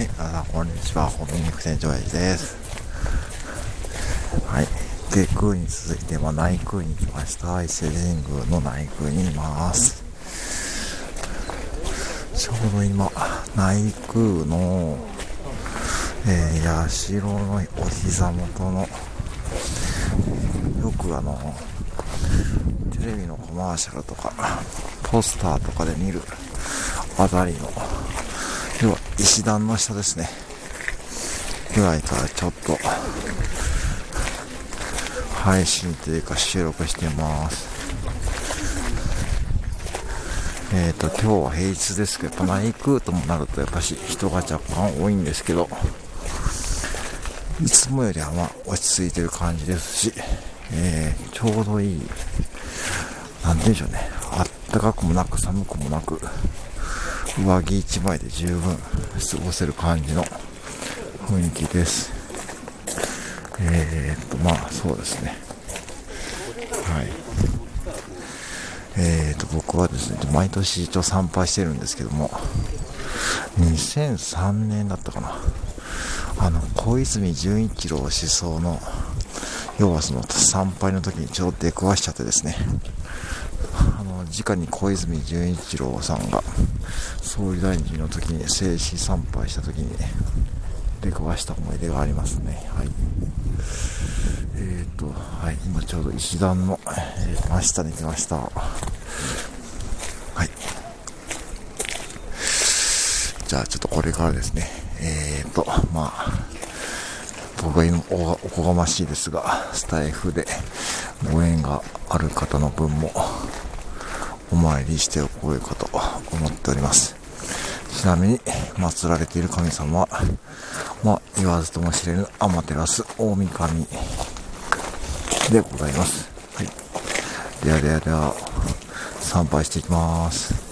はい、皆さん、こんにちは。ホミ肉店長英二です。はい。下空に続いて、まあ、内空に来ました。伊勢神宮の内空にいます。ちょうど今、内空の、えー、社のお膝元の、よくあの、テレビのコマーシャルとか、ポスターとかで見るあたりの、要は石段の下ですね。ぐらいからちょっと、配信というか収録してます。えっ、ー、と、今日は平日ですけど、やっぱ内空ともなるとやっぱし人が若干多いんですけど、いつもよりはまあ落ち着いてる感じですし、えー、ちょうどいい、なんて言うんでしょうね、あったかくもなく寒くもなく、上着1枚で十分過ごせる感じの雰囲気です。えー、っと、まあそうですね。はい。えー、っと、僕はですね、毎年一応参拝してるんですけども、2003年だったかな。あの、小泉純一郎思想の、要はその参拝の時にちょうど出くわしちゃってですね、直に小泉純一郎さんが総理大臣の時に政治参拝した時に出くわした思い出がありますね。はい。えっ、ー、と、はい、今ちょうど石段の、えー、真下に来ました。はい。じゃあちょっとこれからですね、えっ、ー、と、まあ、僕が今おおこがましいですが、スタイフでご縁がある方の分もお参りしておこうかと思っております。ちなみに、祀られている神様は、まあ、言わずとも知れぬアマテラス大神でございます。はい。ではではでは、参拝していきます。